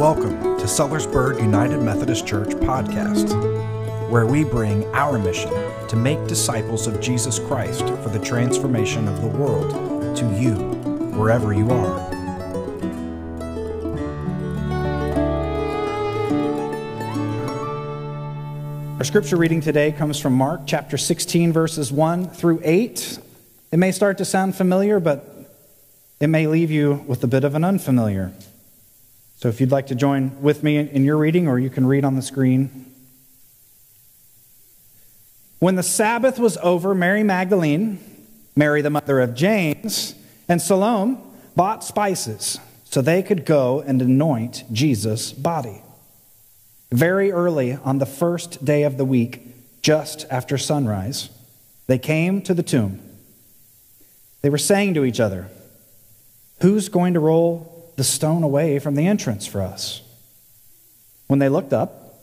Welcome to Sellersburg United Methodist Church podcast, where we bring our mission to make disciples of Jesus Christ for the transformation of the world to you, wherever you are. Our scripture reading today comes from Mark chapter 16, verses 1 through 8. It may start to sound familiar, but it may leave you with a bit of an unfamiliar. So if you'd like to join with me in your reading, or you can read on the screen. When the Sabbath was over, Mary Magdalene, Mary the mother of James, and Salome bought spices so they could go and anoint Jesus' body. Very early on the first day of the week, just after sunrise, they came to the tomb. They were saying to each other, Who's going to roll the stone away from the entrance for us? When they looked up,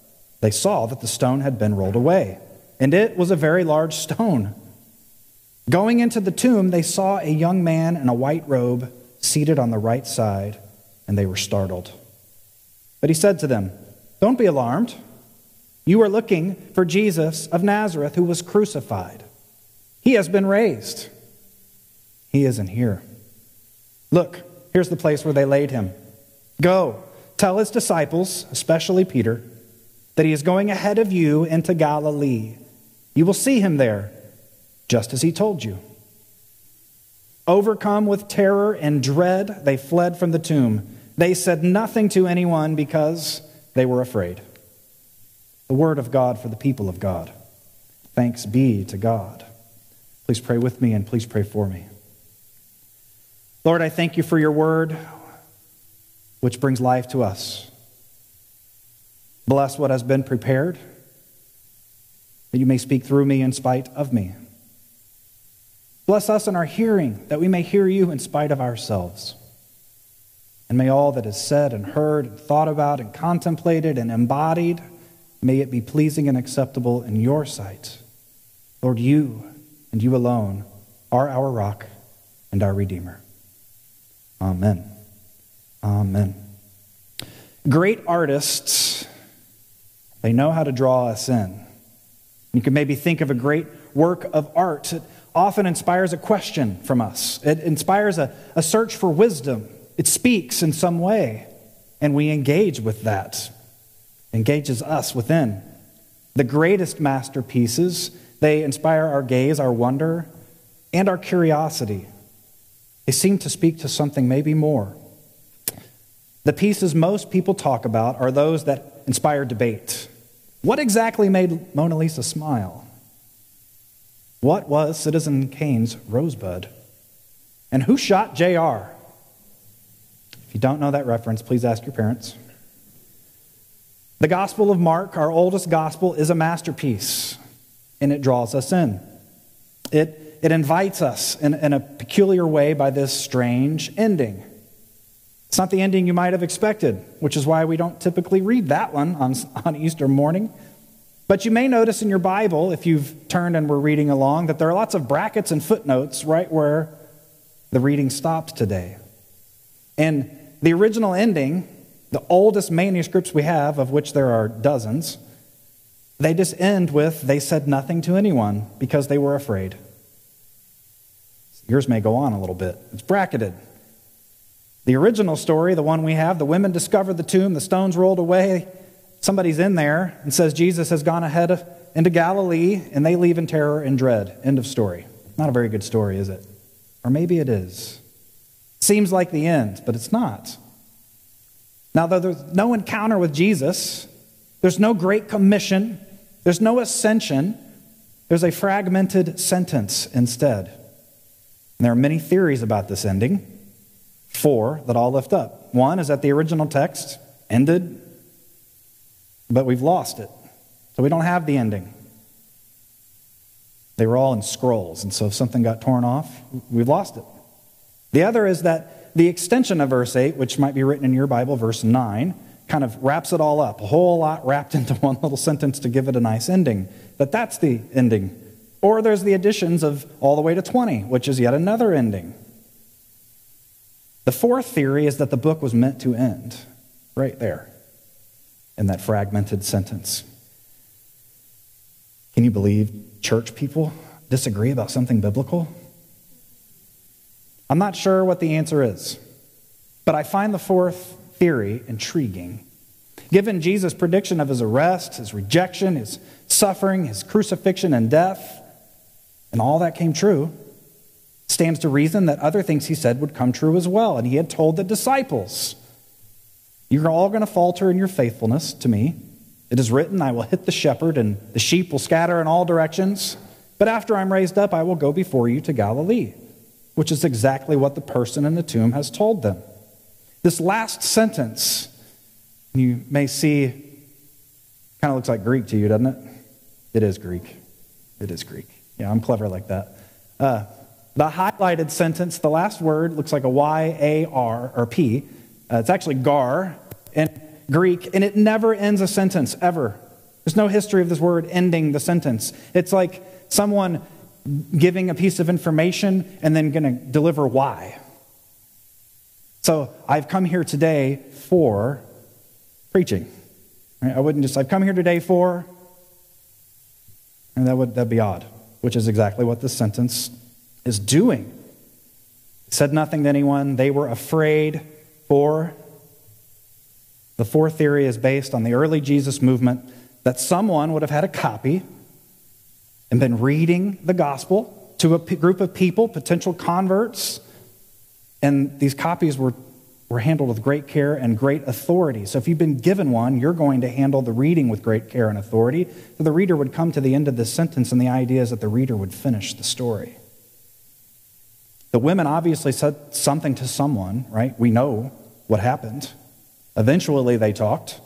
they saw that the stone had been rolled away, and it was a very large stone. Going into the tomb, they saw a young man in a white robe seated on the right side, and they were startled. But he said to them, don't be alarmed. You are looking for Jesus of Nazareth who was crucified. He has been raised. He isn't here. Look, here's the place where they laid him. Go, tell his disciples, especially Peter, that he is going ahead of you into Galilee. You will see him there, just as he told you. Overcome with terror and dread, they fled from the tomb. They said nothing to anyone because they were afraid. The word of God for the people of God. Thanks be to God. Please pray with me and please pray for me. Lord, I thank you for your word, which brings life to us. Bless what has been prepared, that you may speak through me in spite of me. Bless us in our hearing, that we may hear you in spite of ourselves. And may all that is said and heard and thought about and contemplated and embodied, may it be pleasing and acceptable in your sight. Lord, you and you alone are our rock and our Redeemer. Amen. Amen. Great artists, they know how to draw us in. You can maybe think of a great work of art. It often inspires a question from us, it inspires a, a search for wisdom. It speaks in some way, and we engage with that, engages us within. The greatest masterpieces, they inspire our gaze, our wonder, and our curiosity. They seem to speak to something maybe more. The pieces most people talk about are those that inspire debate. What exactly made Mona Lisa smile? What was Citizen Kane's Rosebud? And who shot JR? If you don't know that reference, please ask your parents. The Gospel of Mark, our oldest gospel, is a masterpiece, and it draws us in. It, it invites us in, in a peculiar way by this strange ending. It's not the ending you might have expected, which is why we don't typically read that one on, on Easter morning. But you may notice in your Bible, if you've turned and were reading along, that there are lots of brackets and footnotes right where the reading stops today. And the original ending, the oldest manuscripts we have, of which there are dozens, they just end with, they said nothing to anyone because they were afraid. Yours may go on a little bit. It's bracketed. The original story, the one we have, the women discover the tomb, the stones rolled away, somebody's in there and says Jesus has gone ahead of, into Galilee, and they leave in terror and dread. End of story. Not a very good story, is it? Or maybe it is. Seems like the end, but it's not. Now, though there's no encounter with Jesus, there's no great commission, there's no ascension, there's a fragmented sentence instead. And there are many theories about this ending. Four that I'll lift up. One is that the original text ended, but we've lost it. So we don't have the ending. They were all in scrolls, and so if something got torn off, we've lost it. The other is that the extension of verse 8, which might be written in your Bible, verse 9, kind of wraps it all up, a whole lot wrapped into one little sentence to give it a nice ending. But that's the ending. Or there's the additions of all the way to 20, which is yet another ending. The fourth theory is that the book was meant to end. right there in that fragmented sentence. Can you believe church people disagree about something biblical? I'm not sure what the answer is, but I find the fourth theory intriguing. Given Jesus' prediction of his arrest, his rejection, his suffering, his crucifixion, and death, and all that came true, stands to reason that other things he said would come true as well. And he had told the disciples, You're all going to falter in your faithfulness to me. It is written, I will hit the shepherd, and the sheep will scatter in all directions. But after I'm raised up, I will go before you to Galilee, which is exactly what the person in the tomb has told them. This last sentence, you may see, kind of looks like Greek to you, doesn't it? It is Greek. It is Greek. Yeah, I'm clever like that. Uh, the highlighted sentence, the last word looks like a Y A R or P. Uh, it's actually gar in Greek, and it never ends a sentence, ever. There's no history of this word ending the sentence. It's like someone giving a piece of information and then going to deliver why. So I've come here today for preaching. Right? I wouldn't just, I've come here today for, and that would that'd be odd, which is exactly what this sentence is doing. Said nothing to anyone. They were afraid for. The fourth theory is based on the early Jesus movement that someone would have had a copy and been reading the gospel to a group of people, potential converts, and these copies were, were handled with great care and great authority. So if you've been given one, you're going to handle the reading with great care and authority. So the reader would come to the end of this sentence, and the idea is that the reader would finish the story. The women obviously said something to someone, right? We know what happened. Eventually they talked.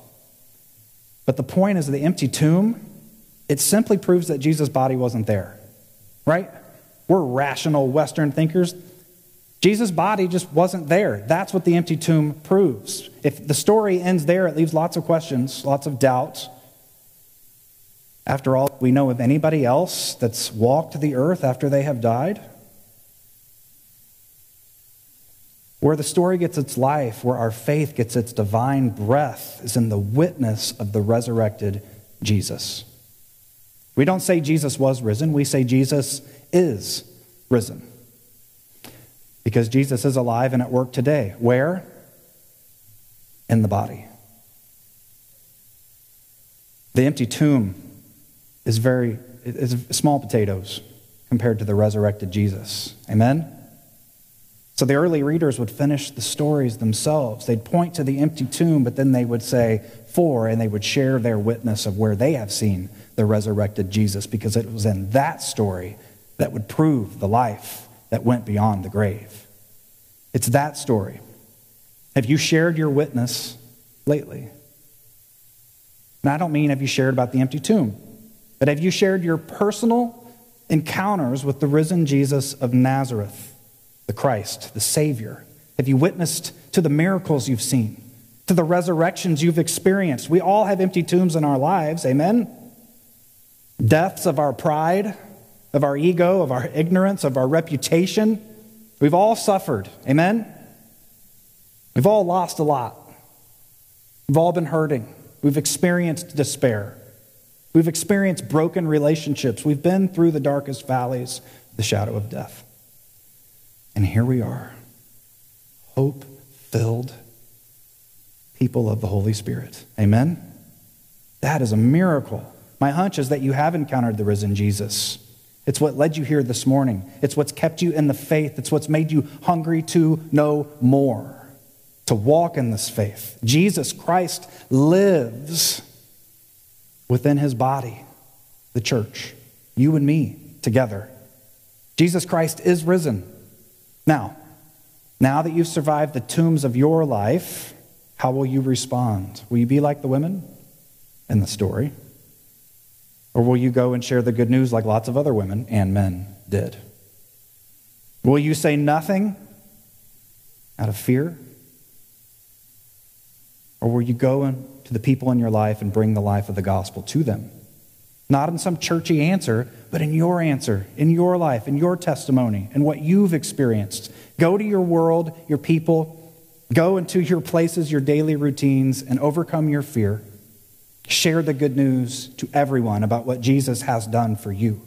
But the point is the empty tomb, it simply proves that Jesus' body wasn't there, right? We're rational Western thinkers. Jesus' body just wasn't there. That's what the empty tomb proves. If the story ends there, it leaves lots of questions, lots of doubts. After all, we know of anybody else that's walked the earth after they have died? Where the story gets its life, where our faith gets its divine breath, is in the witness of the resurrected Jesus. We don't say Jesus was risen, we say Jesus is risen. Because Jesus is alive and at work today. Where? In the body. The empty tomb is very is small potatoes compared to the resurrected Jesus. Amen? So the early readers would finish the stories themselves. They'd point to the empty tomb, but then they would say, for, and they would share their witness of where they have seen the resurrected Jesus, because it was in that story that would prove the life that went beyond the grave. It's that story. Have you shared your witness lately? And I don't mean have you shared about the empty tomb, but have you shared your personal encounters with the risen Jesus of Nazareth, the Christ, the Savior? Have you witnessed to the miracles you've seen, to the resurrections you've experienced? We all have empty tombs in our lives, amen? Deaths of our pride, of our ego, of our ignorance, of our reputation. We've all suffered. Amen? We've all lost a lot. We've all been hurting. We've experienced despair. We've experienced broken relationships. We've been through the darkest valleys, the shadow of death. And here we are, hope filled people of the Holy Spirit. Amen? That is a miracle. My hunch is that you have encountered the risen Jesus. It's what led you here this morning. It's what's kept you in the faith. It's what's made you hungry to know more, to walk in this faith. Jesus Christ lives within his body, the church, you and me together. Jesus Christ is risen. Now, now that you've survived the tombs of your life, how will you respond? Will you be like the women in the story? Or will you go and share the good news like lots of other women and men did? Will you say nothing out of fear? Or will you go to the people in your life and bring the life of the gospel to them? Not in some churchy answer, but in your answer, in your life, in your testimony, in what you've experienced. Go to your world, your people, Go into your places, your daily routines, and overcome your fear. Share the good news to everyone about what Jesus has done for you.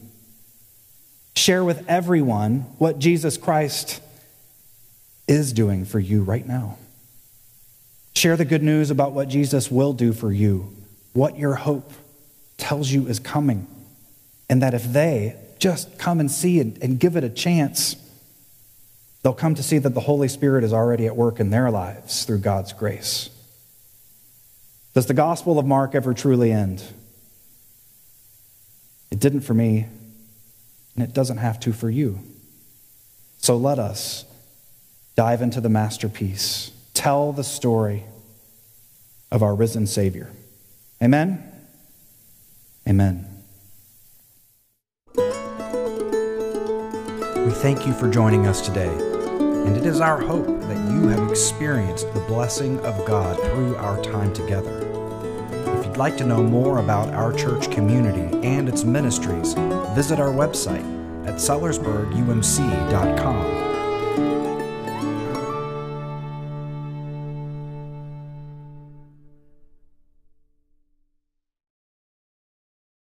Share with everyone what Jesus Christ is doing for you right now. Share the good news about what Jesus will do for you, what your hope tells you is coming, and that if they just come and see and, and give it a chance, they'll come to see that the Holy Spirit is already at work in their lives through God's grace. Does the Gospel of Mark ever truly end? It didn't for me, and it doesn't have to for you. So let us dive into the masterpiece, tell the story of our risen Savior. Amen? Amen. We thank you for joining us today, and it is our hope that you have experienced the blessing of God through our time together. If you'd like to know more about our church community and its ministries, visit our website at sellersburgumc.com